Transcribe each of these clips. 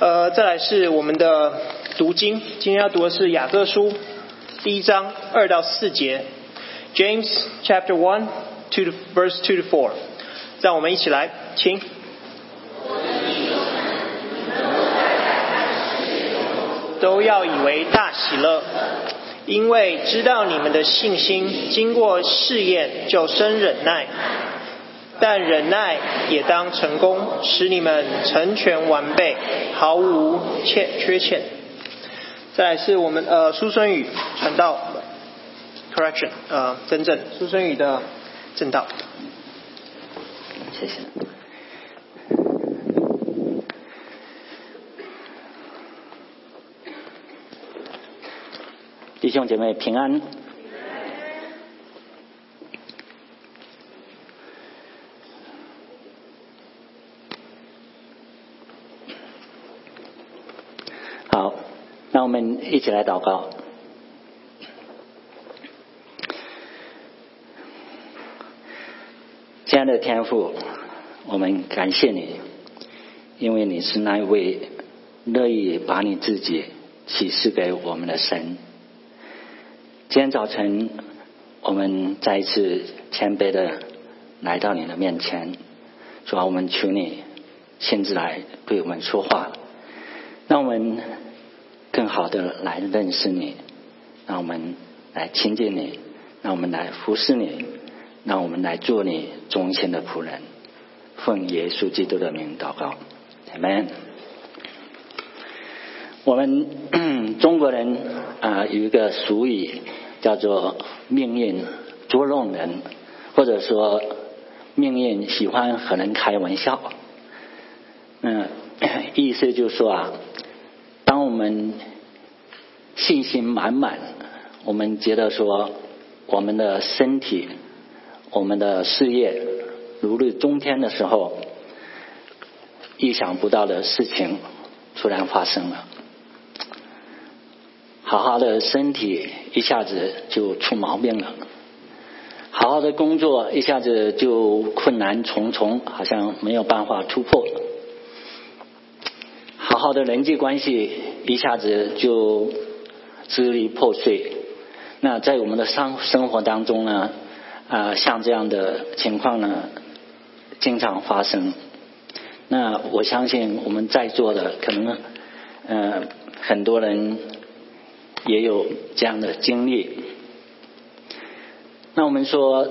呃，再来是我们的读经，今天要读的是雅各书第一章二到四节，James chapter one two to verse two to four，让我们一起来，请。都要以为大喜乐，因为知道你们的信心经过试验，就生忍耐。但忍耐也当成功，使你们成全完备，毫无欠缺欠。再来是我们呃苏孙宇传道，correction 呃真正苏孙宇的正道。谢谢。弟兄姐妹平安。好，那我一起来祷告。亲爱的天父，我们感谢你，因为你是那一位乐意把你自己启示给我们的神。今天早晨，我们再一次谦卑的来到你的面前，主啊，我们求你亲自来对我们说话，那我们更好的来认识你，让我们来亲近你，让我们来服侍你，让我们来做你忠心的仆人。奉耶稣基督的名祷告，Amen。我们 中国人啊有一个俗语。叫做命运捉弄人，或者说命运喜欢和人开玩笑。嗯，意思就是说啊，我们信心满满，我们觉得说我们的身体、我们的事业如日中天的时候，意想不到的事情突然发生了。好好的身体一下子就出毛病了，好好的工作一下子就困难重重，好像没有办法突破。好好的人际关系一下子就支离破碎。那在我们的生生活当中呢，啊，像这样的情况呢，经常发生。那我相信我们在座的可能，呃，很多人。也有这样的经历。那我们说，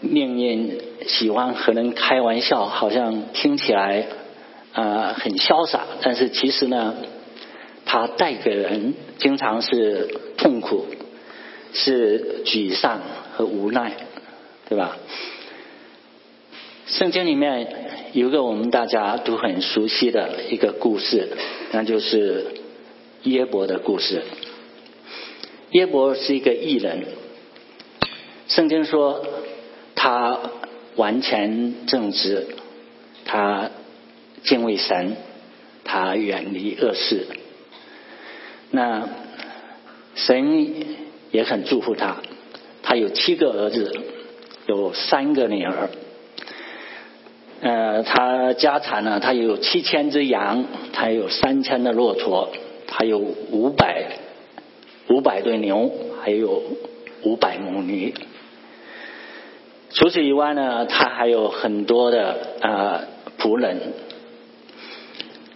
命运喜欢和人开玩笑，好像听起来啊很潇洒，但是其实呢，它带给人经常是痛苦、是沮丧和无奈，对吧？圣经里面有一个我们大家都很熟悉的一个故事，那就是耶伯的故事。耶伯是一个艺人，圣经说他完全正直，他敬畏神，他远离恶事。那神也很祝福他，他有七个儿子，有三个女儿。呃，他家产呢，他有七千只羊，他有三千的骆驼，他有五百。五百对牛，还有五百母牛。除此以外呢，他还有很多的啊仆人。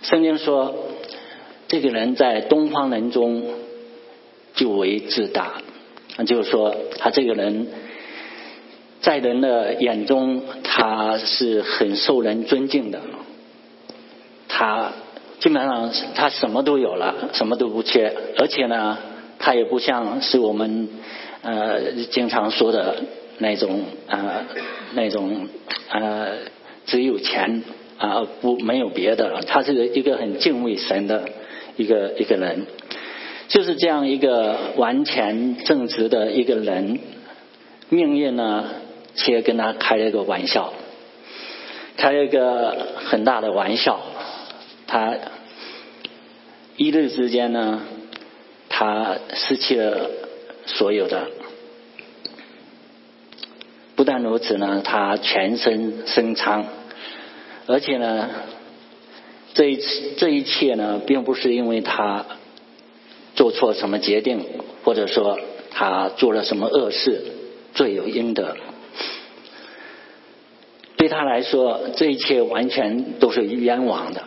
圣经说，这个人在东方人中就为自大，那就是说，他这个人，在人的眼中，他是很受人尊敬的。他基本上他什么都有了，什么都不缺，而且呢。他也不像是我们呃经常说的那种呃那种呃只有钱啊不没有别的，他是一个很敬畏神的一个一个人，就是这样一个完全正直的一个人，命运呢却跟他开了一个玩笑，开了一个很大的玩笑，他一日之间呢。他失去了所有的，不但如此呢，他全身生疮，而且呢，这一次这一切呢，并不是因为他做错什么决定，或者说他做了什么恶事，罪有应得。对他来说，这一切完全都是冤枉的。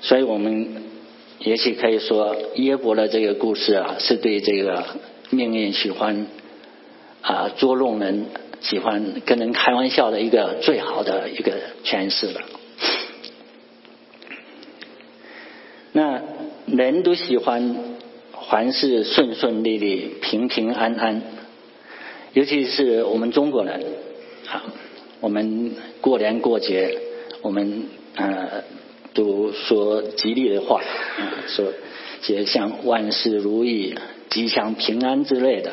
所以我们也许可以说，耶伯的这个故事啊，是对这个命运喜欢啊捉弄人、喜欢跟人开玩笑的一个最好的一个诠释了。那人都喜欢凡事顺顺利利、平平安安，尤其是我们中国人啊，我们过年过节，我们呃都说吉利的话，啊说些像万事如意、吉祥平安之类的。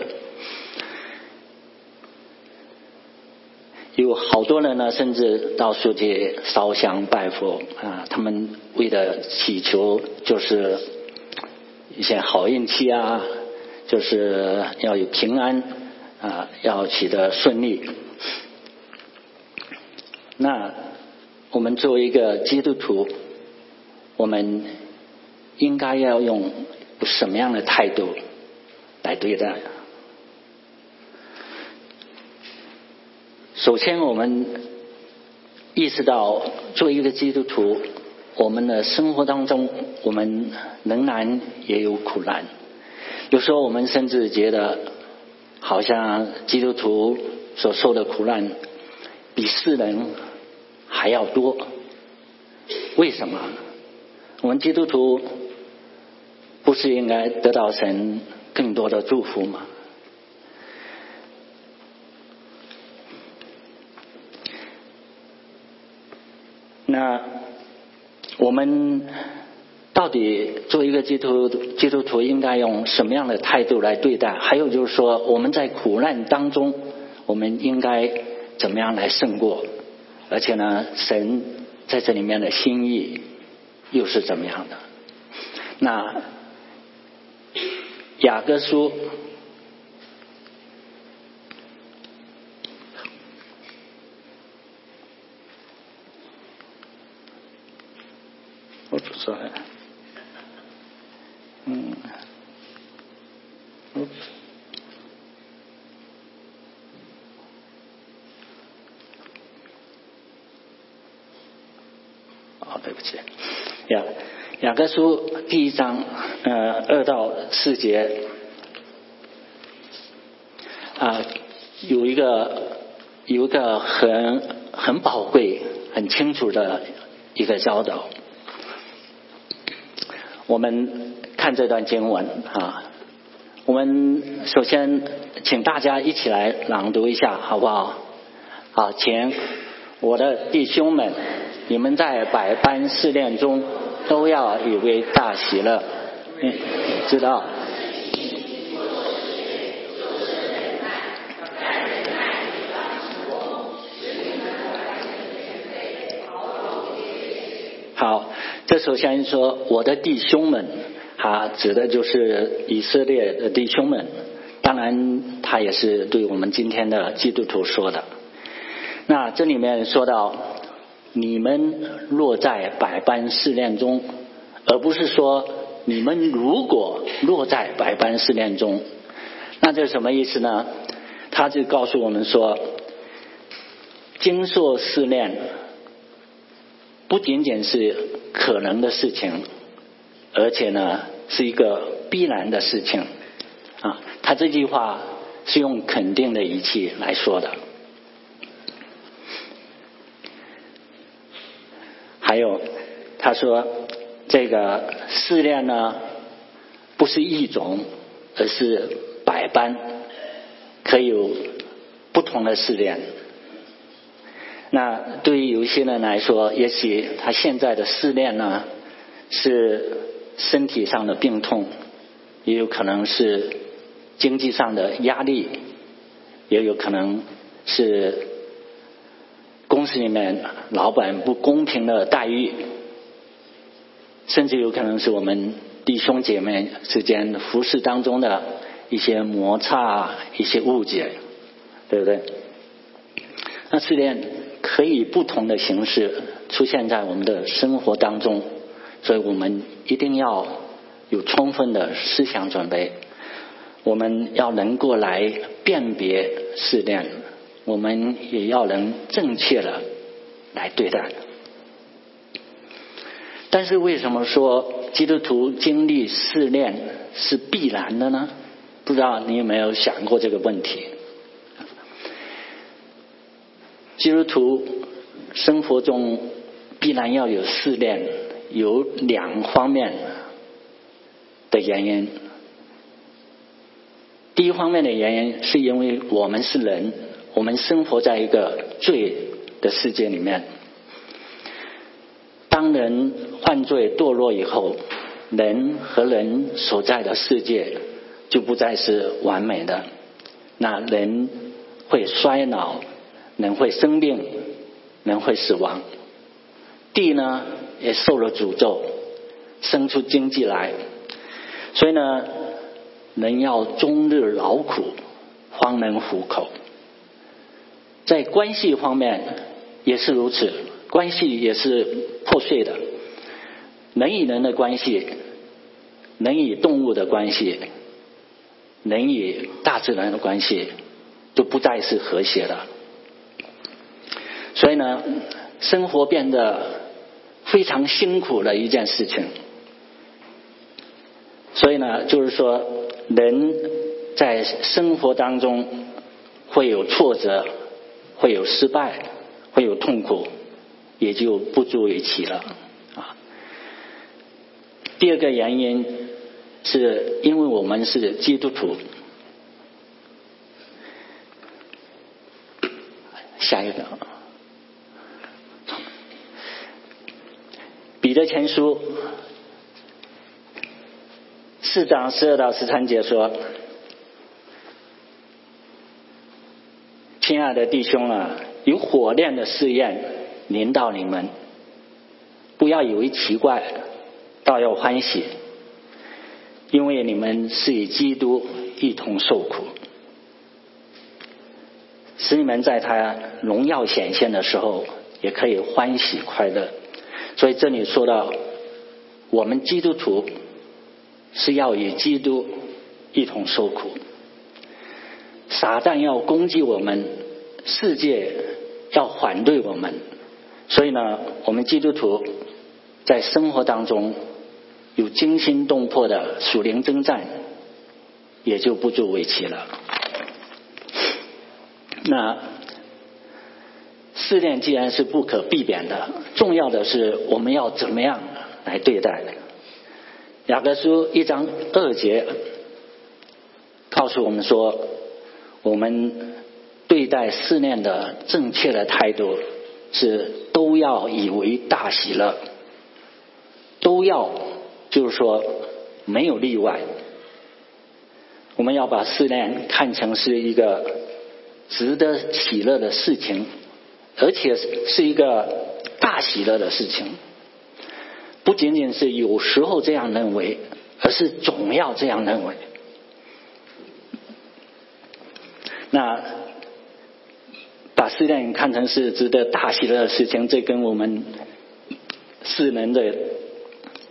有好多人呢，甚至到处去烧香拜佛啊，他们为了祈求就是一些好运气啊，就是要有平安啊，要取得顺利。那我们作为一个基督徒，我们应该要用什么样的态度来对待？首先，我们意识到，作为一个基督徒，我们的生活当中，我们仍然也有苦难。有时候，我们甚至觉得，好像基督徒所受的苦难比世人还要多。为什么？我们基督徒不是应该得到神更多的祝福吗？那我们到底做一个基督基督徒，应该用什么样的态度来对待？还有就是说，我们在苦难当中，我们应该怎么样来胜过？而且呢，神在这里面的心意又是怎么样的？那雅各书。说了，嗯，哦，对不起，雅雅各书第一章，呃，二到四节，啊，有一个有一个很很宝贵、很清楚的一个教导。我们看这段经文啊，我们首先请大家一起来朗读一下，好不好？好，请我的弟兄们，你们在百般试炼中都要以为大喜乐，嗯，知道。好。首先说，我的弟兄们，他指的就是以色列的弟兄们。当然，他也是对我们今天的基督徒说的。那这里面说到，你们落在百般试炼中，而不是说你们如果落在百般试炼中，那这是什么意思呢？他就告诉我们说，经受试炼不仅仅是。可能的事情，而且呢是一个必然的事情啊。他这句话是用肯定的语气来说的。还有，他说这个试炼呢不是一种，而是百般，可以有不同的试炼。那对于有些人来说，也许他现在的试炼呢，是身体上的病痛，也有可能是经济上的压力，也有可能是公司里面老板不公平的待遇，甚至有可能是我们弟兄姐妹之间服饰当中的一些摩擦、一些误解，对不对？那试炼。可以不同的形式出现在我们的生活当中，所以我们一定要有充分的思想准备。我们要能够来辨别试炼，我们也要能正确的来对待。但是为什么说基督徒经历试炼是必然的呢？不知道你有没有想过这个问题？基督徒生活中必然要有试炼，有两方面的原因。第一方面的原因是因为我们是人，我们生活在一个罪的世界里面。当人犯罪堕落以后，人和人所在的世界就不再是完美的。那人会衰老，人会生病，人会死亡。地呢也受了诅咒，生出经济来。所以呢。人要终日劳苦，方能糊口。在关系方面也是如此，关系也是破碎的。人与人的关系，人与动物的关系，人与大自然的关系，都不再是和谐的。所以呢，生活变得非常辛苦的一件事情。所以呢，就是说。人在生活当中会有挫折，会有失败，会有痛苦，也就不足为奇了啊。第二个原因是因为我们是基督徒。下一个，彼得前书。四章十二到十三节说：“亲爱的弟兄啊，有火炼的试验临到你们，不要以为奇怪，倒要欢喜，因为你们是与基督一同受苦，使你们在他荣耀显现的时候，也可以欢喜快乐。所以这里说到，我们基督徒。”是要与基督一同受苦，撒旦要攻击我们，世界要反对我们，所以呢，我们基督徒在生活当中有惊心动魄的属灵征战，也就不足为奇了。那试炼既然是不可避免的，重要的是我们要怎么样来对待。雅各书一章二节告诉我们说，我们对待思念的正确的态度是都要以为大喜乐，都要就是说没有例外。我们要把思念看成是一个值得喜乐的事情，而且是一个大喜乐的事情。不仅仅是有时候这样认为，而是总要这样认为。那把试炼看成是值得大喜乐的事情，这跟我们世人的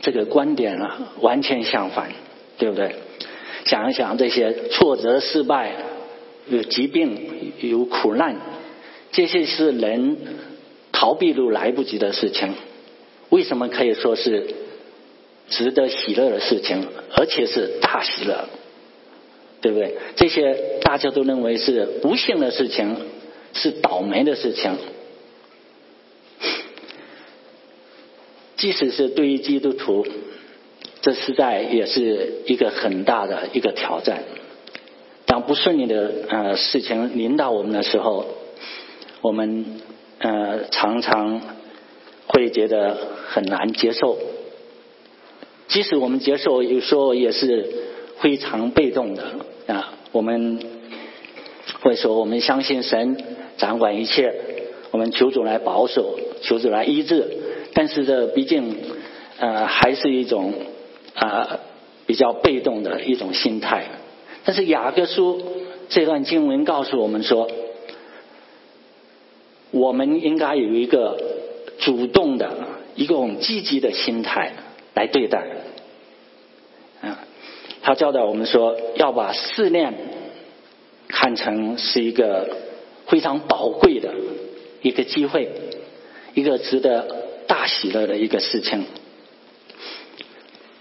这个观点啊完全相反，对不对？想一想，这些挫折、失败、有疾病、有苦难，这些是人逃避都来不及的事情。为什么可以说是值得喜乐的事情，而且是大喜乐，对不对？这些大家都认为是不幸的事情，是倒霉的事情。即使是对于基督徒，这实在也是一个很大的一个挑战。当不顺利的呃事情临到我们的时候，我们呃常常会觉得。很难接受，即使我们接受，有时候也是非常被动的啊。我们会说，我们相信神掌管一切，我们求主来保守，求主来医治。但是这毕竟呃还是一种啊比较被动的一种心态。但是雅各书这段经文告诉我们说，我们应该有一个。主动的一种积极的心态来对待。啊，他教导我们说，要把试炼看成是一个非常宝贵的一个机会，一个值得大喜乐的一个事情。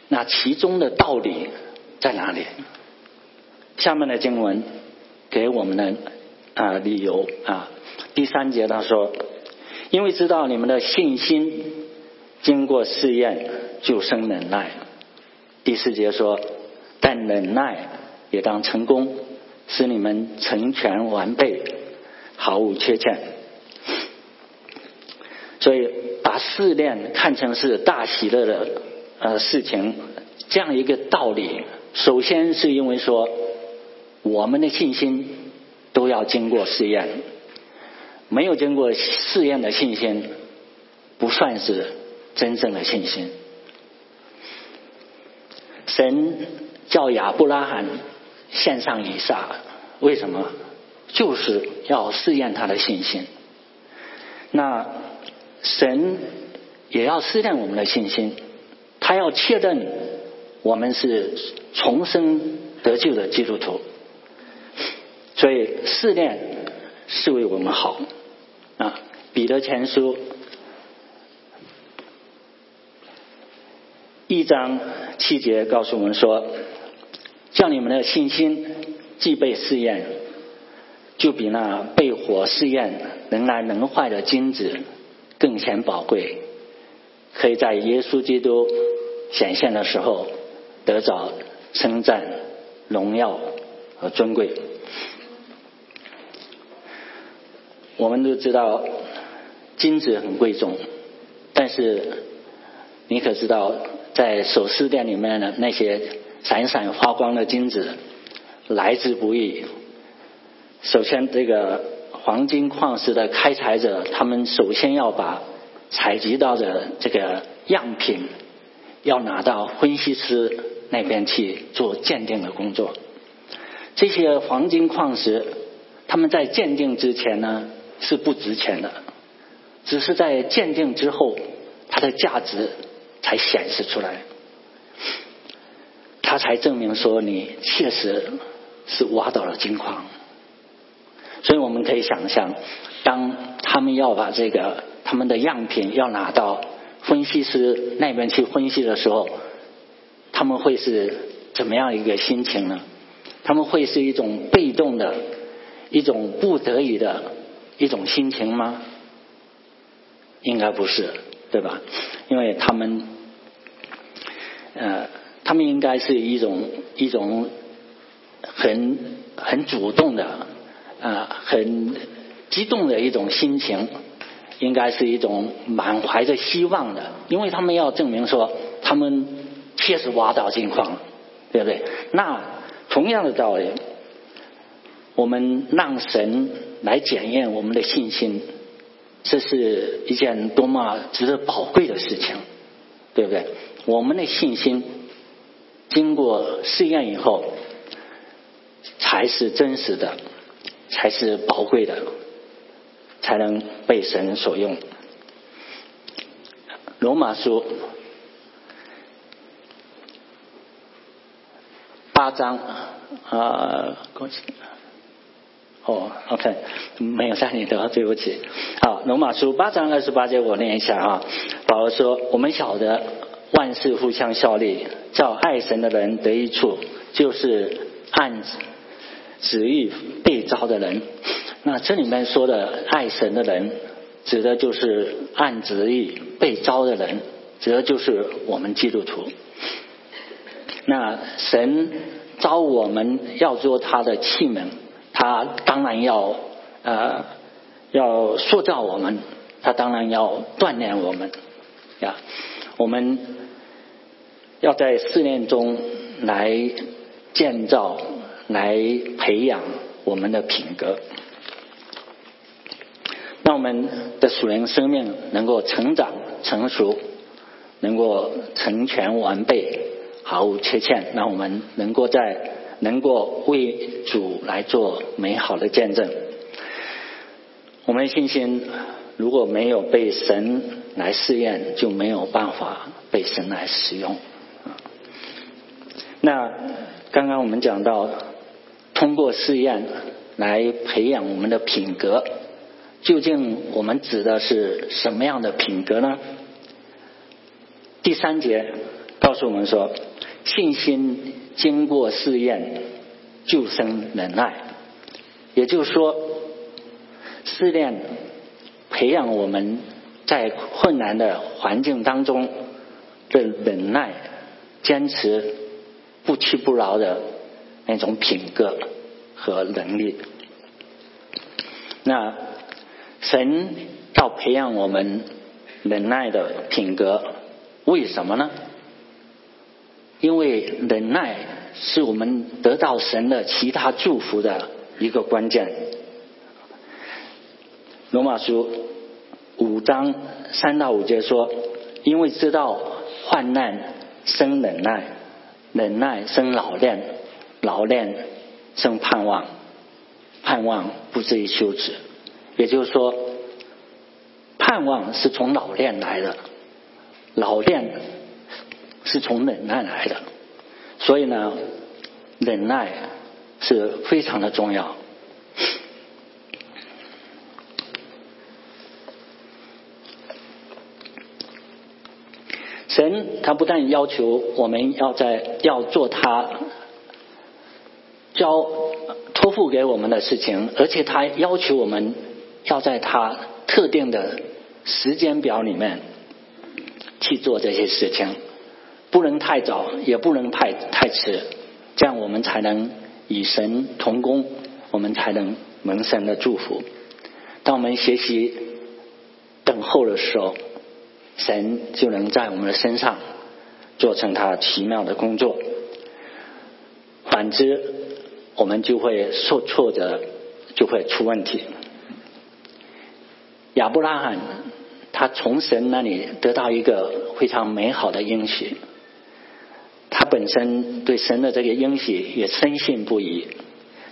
那其中的道理在哪里？下面的经文给我们的啊理由啊，第三节他说，因为知道你们的信心经过试验就生忍耐。第四节说，但忍耐也当成功，使你们成全完备，毫无缺欠。所以把试炼看成是大喜乐的。呃，事情这样一个道理，首先是因为说，我们的信心都要经过试验，没有经过试验的信心，不算是真正的信心。神叫亚伯拉罕献上以撒，为什么？就是要试验他的信心。那神也要试验我们的信心。他要确认我们是重生得救的基督徒，所以试炼是为我们好啊。彼得前书一章七节告诉我们说：“叫你们的信心既被试验，就比那被火试验能来能坏的金子更显宝贵，可以在耶稣基督。”显现的时候，得着称赞、荣耀和尊贵。我们都知道金子很贵重，但是你可知道，在首饰店里面的那些闪闪发光的金子来之不易。首先，这个黄金矿石的开采者，他们首先要把采集到的这个样品。要拿到分析师那边去做鉴定的工作。这些黄金矿石，他们在鉴定之前呢是不值钱的，只是在鉴定之后，它的价值才显示出来，它才证明说你确实是挖到了金矿。所以我们可以想象，当他们要把这个他们的样品要拿到。分析师那边去分析的时候，他们会是怎么样一个心情呢？他们会是一种被动的、一种不得已的一种心情吗？应该不是，对吧？因为他们，呃，他们应该是一种一种很很主动的啊，很激动的一种心情。应该是一种满怀着希望的，因为他们要证明说他们确实挖到金矿了，对不对？那同样的道理，我们让神来检验我们的信心，这是一件多么值得宝贵的事情，对不对？我们的信心经过试验以后，才是真实的，才是宝贵的。才能被神所用。罗马书八章啊，恭喜哦，OK，没有在你的，对不起。好，罗马书八章二十八节，我念一下啊。保罗说：“我们晓得万事互相效力，叫爱神的人得益处，就是按旨意被招的人。”那这里面说的爱神的人，指的就是按旨意被招的人，指的就是我们基督徒。那神招我们要做他的器皿，他当然要呃要塑造我们，他当然要锻炼我们呀。我们要在试炼中来建造、来培养我们的品格。让我们的属灵生命能够成长成熟，能够成全完备，毫无缺欠。让我们能够在能够为主来做美好的见证。我们信心如果没有被神来试验，就没有办法被神来使用。那刚刚我们讲到，通过试验来培养我们的品格，究竟我们指的是什么样的品格呢？第三节告诉我们说，信心经过试验，就生忍耐。也就是说，试炼培养我们在困难的环境当中的忍耐、坚持、不屈不挠的那种品格和能力。那神要培养我们忍耐的品格。为什么呢？因为忍耐是我们得到神的其他祝福的一个关键。罗马书五章三到五节说：“因为知道患难生忍耐，忍耐生老练，老练生盼望，盼望不至于羞耻。”也就是说，盼望是从老练来的。老练是从忍耐来的，所以呢，忍耐是非常的重要。神他不但要求我们要在要做他交托付给我们的事情，而且他要求我们要在他特定的时间表里面。去做这些事情，不能太早，也不能太太迟，这样我们才能与神同工，我们才能蒙神的祝福。当我们学习等候的时候，神就能在我们的身上做成他奇妙的工作。反之，我们就会受挫折，就会出问题。亚伯拉罕。他从神那里得到一个非常美好的应许，他本身对神的这个应许也深信不疑。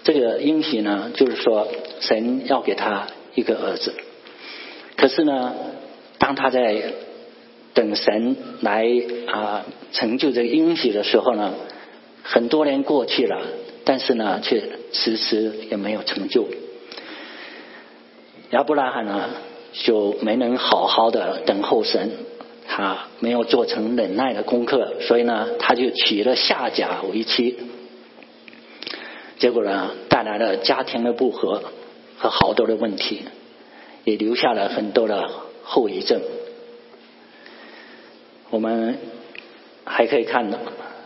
这个应许呢，就是说神要给他一个儿子。可是呢，当他在等神来啊成就这个应许的时候呢，很多年过去了，但是呢，却迟迟也没有成就。亚伯拉罕呢？就没能好好的等候神，他没有做成忍耐的功课，所以呢，他就娶了夏甲为妻，结果呢，带来了家庭的不和和好多的问题，也留下了很多的后遗症。我们还可以看到，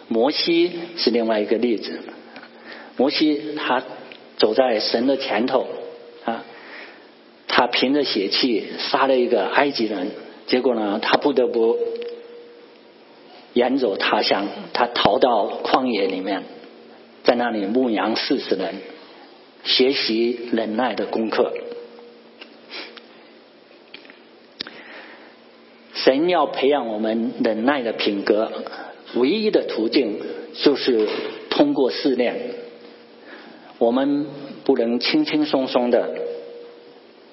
摩西是另外一个例子，摩西他走在神的前头啊。他凭着血气杀了一个埃及人，结果呢，他不得不远走他乡，他逃到旷野里面，在那里牧羊四十人，学习忍耐的功课。神要培养我们忍耐的品格，唯一的途径就是通过试炼。我们不能轻轻松松的。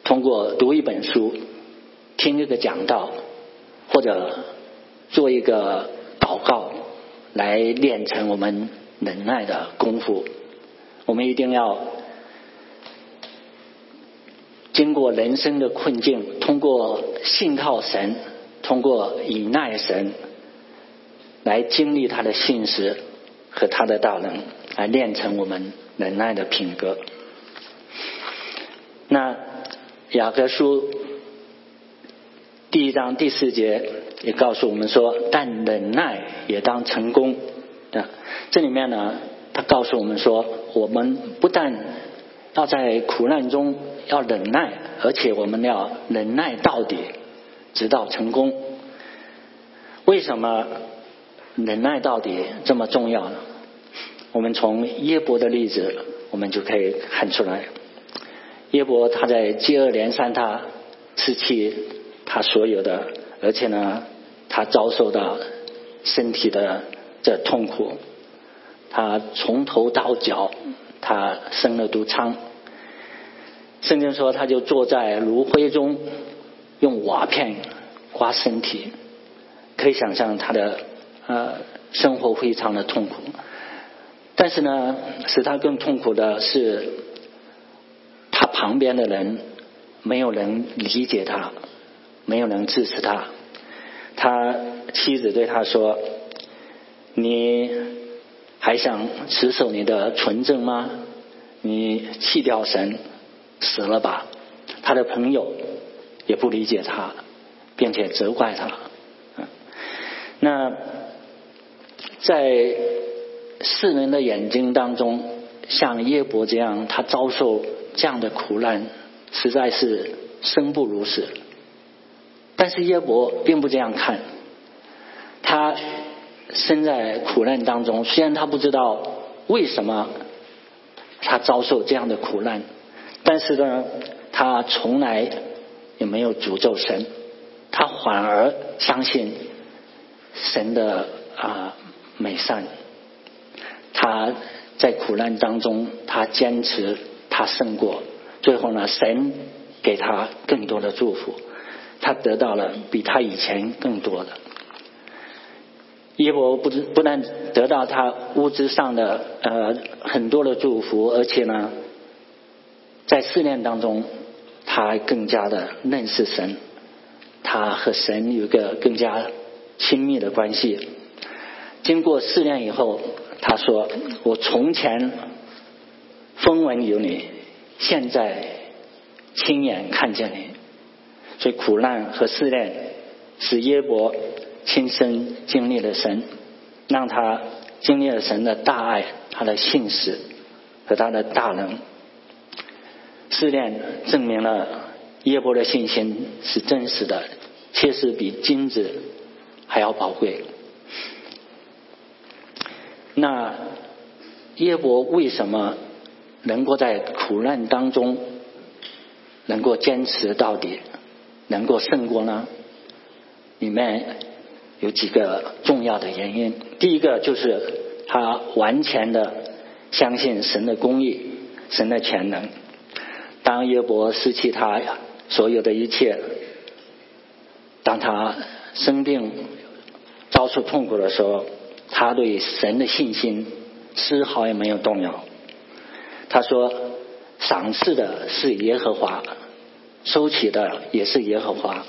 通过读一本书、听一个讲道，或者做一个祷告，来练成我们忍耐的功夫。我们一定要经过人生的困境，通过信靠神，通过倚赖神，来经历他的信实和他的大能，来练成我们忍耐的品格。那。雅各书第一章第四节也告诉我们说，但忍耐也当成功。啊，这里面呢，他告诉我们说，我们不但要在苦难中要忍耐，而且我们要忍耐到底，直到成功。为什么忍耐到底这么重要呢？我们从耶伯的例子，我们就可以看出来。耶伯他在接二连三，他失去他所有的，而且呢，他遭受到身体的这痛苦，他从头到脚他生了毒疮。圣经说，他就坐在炉灰中用瓦片刮身体，可以想象他的呃生活非常的痛苦。但是呢，使他更痛苦的是，他旁边的人没有人理解他，没有人支持他。他妻子对他说：“你还想持守你的纯正吗？你弃掉神，死了吧。”他的朋友也不理解他，并且责怪他。那在世人的眼睛当中，像耶伯这样，他遭受这样的苦难，实在是生不如死。但是耶伯并不这样看，他身在苦难当中，虽然他不知道为什么他遭受这样的苦难，但是呢。他从来也没有诅咒神，他反而相信神的啊美善。他在苦难当中，他坚持，他胜过，最后呢，神给他更多的祝福，他得到了比他以前更多的。耶伯不不但得到他物质上的呃很多的祝福，而且呢，在试炼当中。他更加的认识神，他和神有一个更加亲密的关系。经过试炼以后，他说：“我从前风闻有你，现在亲眼看见你。”所以苦难和试炼使耶伯亲身经历了神，让他经历了神的大爱、他的信使和他的大能。试炼证明了耶伯的信心是真实的，确实比金子还要宝贵。那耶伯为什么能够在苦难当中能够坚持到底，能够胜过呢？里面有几个重要的原因。第一个就是他完全的相信神的公义、神的全能。当约伯失去他所有的一切，当他生病遭受痛苦的时候，他对神的信心丝毫也没有动摇。他说：“赏赐的是耶和华，收起的也是耶和华，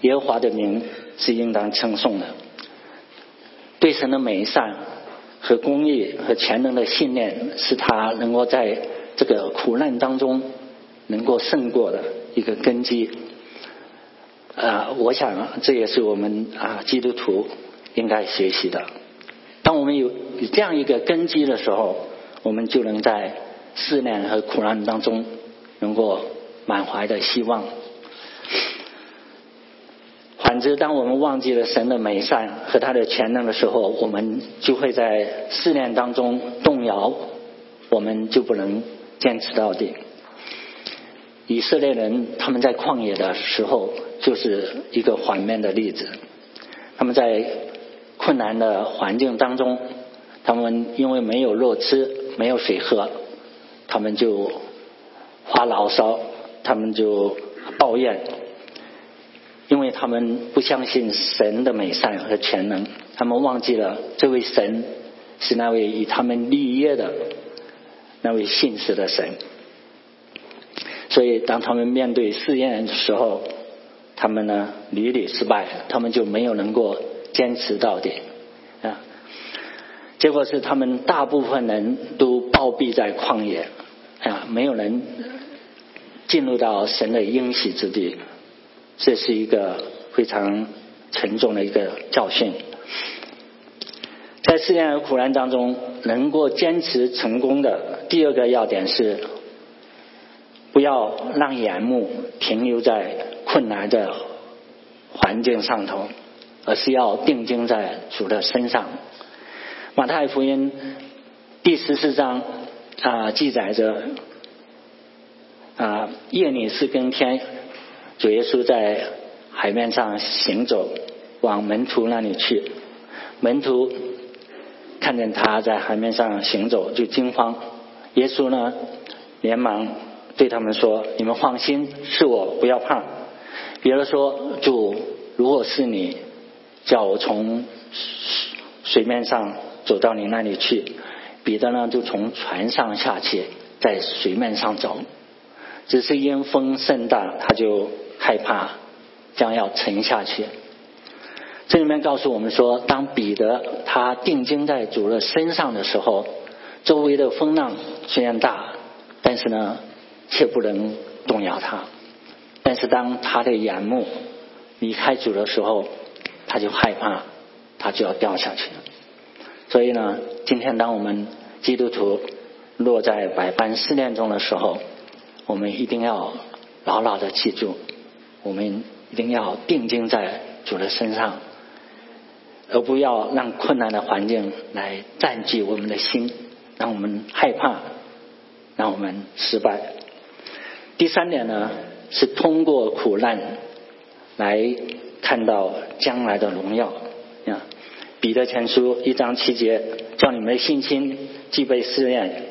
耶和华的名是应当称颂的。”对神的美善和公义和全能的信念，是他能够在这个苦难当中。能够胜过的一个根基，啊，我想这也是我们啊基督徒应该学习的。当我们有有这样一个根基的时候，我们就能在试炼和苦难当中能够满怀的希望。反之，当我们忘记了神的美善和他的全能的时候，我们就会在试炼当中动摇，我们就不能坚持到底。以色列人他们在旷野的时候就是一个反面的例子。他们在困难的环境当中，他们因为没有肉吃，没有水喝，他们就发牢骚，他们就抱怨，因为他们不相信神的美善和全能，他们忘记了这位神是那位与他们立约的那位信实的神。所以，当他们面对试验的时候，他们呢屡屡失败，他们就没有能够坚持到底啊。结果是他们大部分人都暴毙在旷野啊，没有人进入到神的应许之地。这是一个非常沉重的一个教训。在试验和苦难当中，能够坚持成功的第二个要点是。不要让眼目停留在困难的环境上头，而是要定睛在主的身上。马太福音第十四章啊记载着啊夜里四更天，主耶稣在海面上行走，往门徒那里去。门徒看见他在海面上行走，就惊慌。耶稣呢，连忙。对他们说：“你们放心，是我，不要怕。”比如说，主，如果是你叫我从水面上走到你那里去，彼得呢就从船上下去，在水面上走，只是因风甚大，他就害怕将要沉下去。这里面告诉我们说，当彼得他定睛在主的身上的时候，周围的风浪虽然大，但是呢，却不能动摇他。但是当他的眼目离开主的时候，他就害怕，他就要掉下去了。所以呢，今天当我们基督徒落在百般试炼中的时候，我们一定要牢牢的记住，我们一定要定睛在主的身上。而不要让困难的环境来占据我们的心，让我们害怕，让我们失败。第三点呢，是通过苦难来看到将来的荣耀。啊，彼得前书一章七节，叫你们的信心既被试验，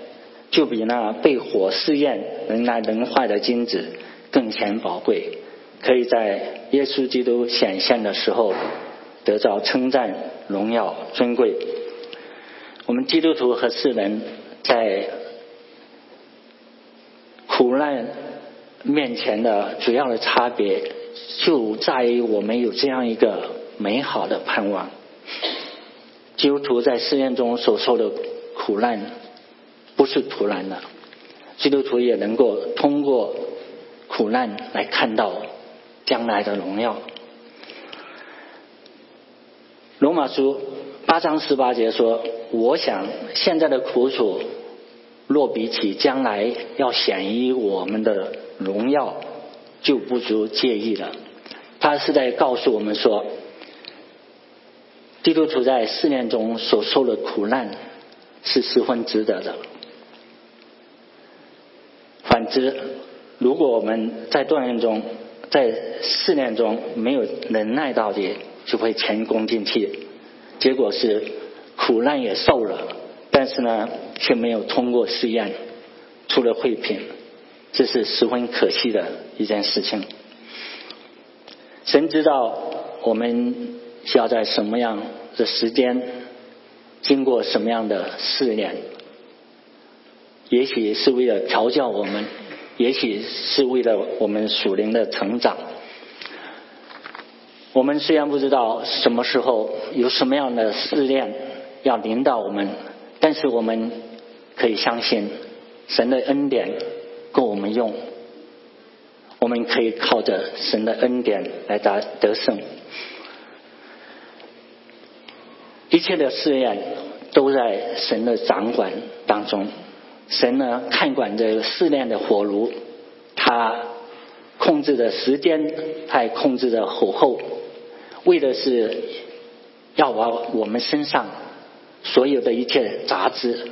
就比那被火试验能来能坏的金子更显宝贵，可以在耶稣基督显现的时候。得到称赞、荣耀、尊贵。我们基督徒和世人，在苦难面前的主要的差别，就在于我们有这样一个美好的盼望。基督徒在试验中所受的苦难，不是突然的。基督徒也能够通过苦难来看到将来的荣耀。罗马书八章十八节说：“我想现在的苦楚，若比起将来要显于我们的荣耀，就不足介意了。”他是在告诉我们说，基督徒在试炼中所受的苦难是十分值得的。反之，如果我们在锻炼中、在试炼中没有忍耐到底，就会前功尽弃，结果是苦难也受了，但是呢，却没有通过试验，出了废品，这是十分可惜的一件事情。神知道我们需要在什么样的时间，经过什么样的试炼，也许是为了调教我们，也许是为了我们属灵的成长。我们虽然不知道什么时候有什么样的试炼要领导我们，但是我们可以相信神的恩典够我们用。我们可以靠着神的恩典来达得胜。一切的试验都在神的掌管当中。神呢，看管着试炼的火炉，他控制着时间，他也控制着火候。为的是要把我们身上所有的一切杂质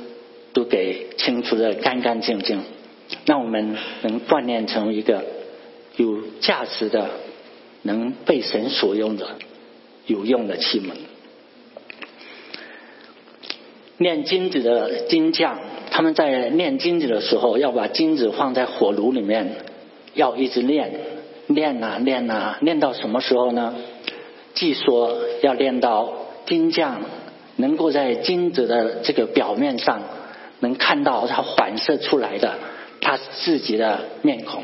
都给清除的干干净净，让我们能锻炼成一个有价值的、能被神所用的有用的器皿。炼金子的金匠，他们在炼金子的时候，要把金子放在火炉里面，要一直炼，炼啊炼啊，炼到什么时候呢？据说要练到金匠能够在金子的这个表面上能看到它反射出来的他自己的面孔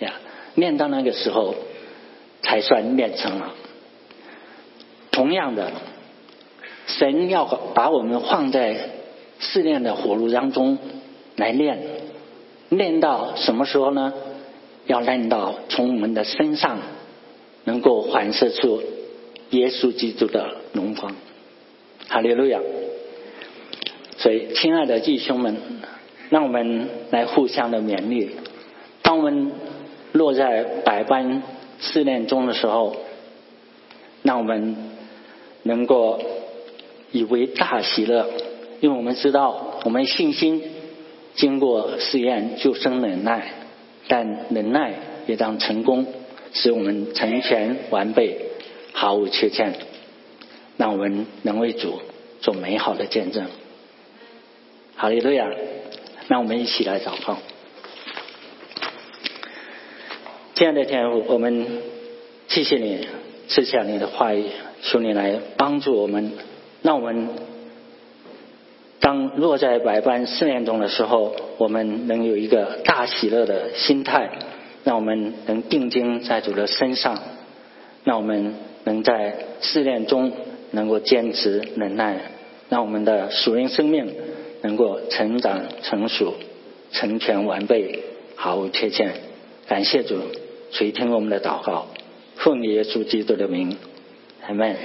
呀，练到那个时候才算练成了。同样的，神要把我们放在试炼的火炉当中来练，练到什么时候呢？要练到从我们的身上能够反射出。耶稣基督的荣光，哈利路亚！所以，亲爱的弟兄们，让我们来互相的勉励。当我们落在百般试炼中的时候，让我们能够以为大喜乐，因为我们知道，我们信心经过试验就生忍耐，但忍耐也当成功，使我们成全完备。毫无缺陷，让我们能为主做美好的见证。好利路亚！让我们一起来祷告。亲爱的天父，我们谢谢你赐下你的话语，求你来帮助我们，让我们当落在百般试炼中的时候，我们能有一个大喜乐的心态，让我们能定睛在主的身上，让我们能在试炼中能够坚持忍耐，让我们的属灵生命能够成长成熟、成全完备，毫无缺陷。感谢主，垂听我们的祷告，奉耶稣基督的名，阿门。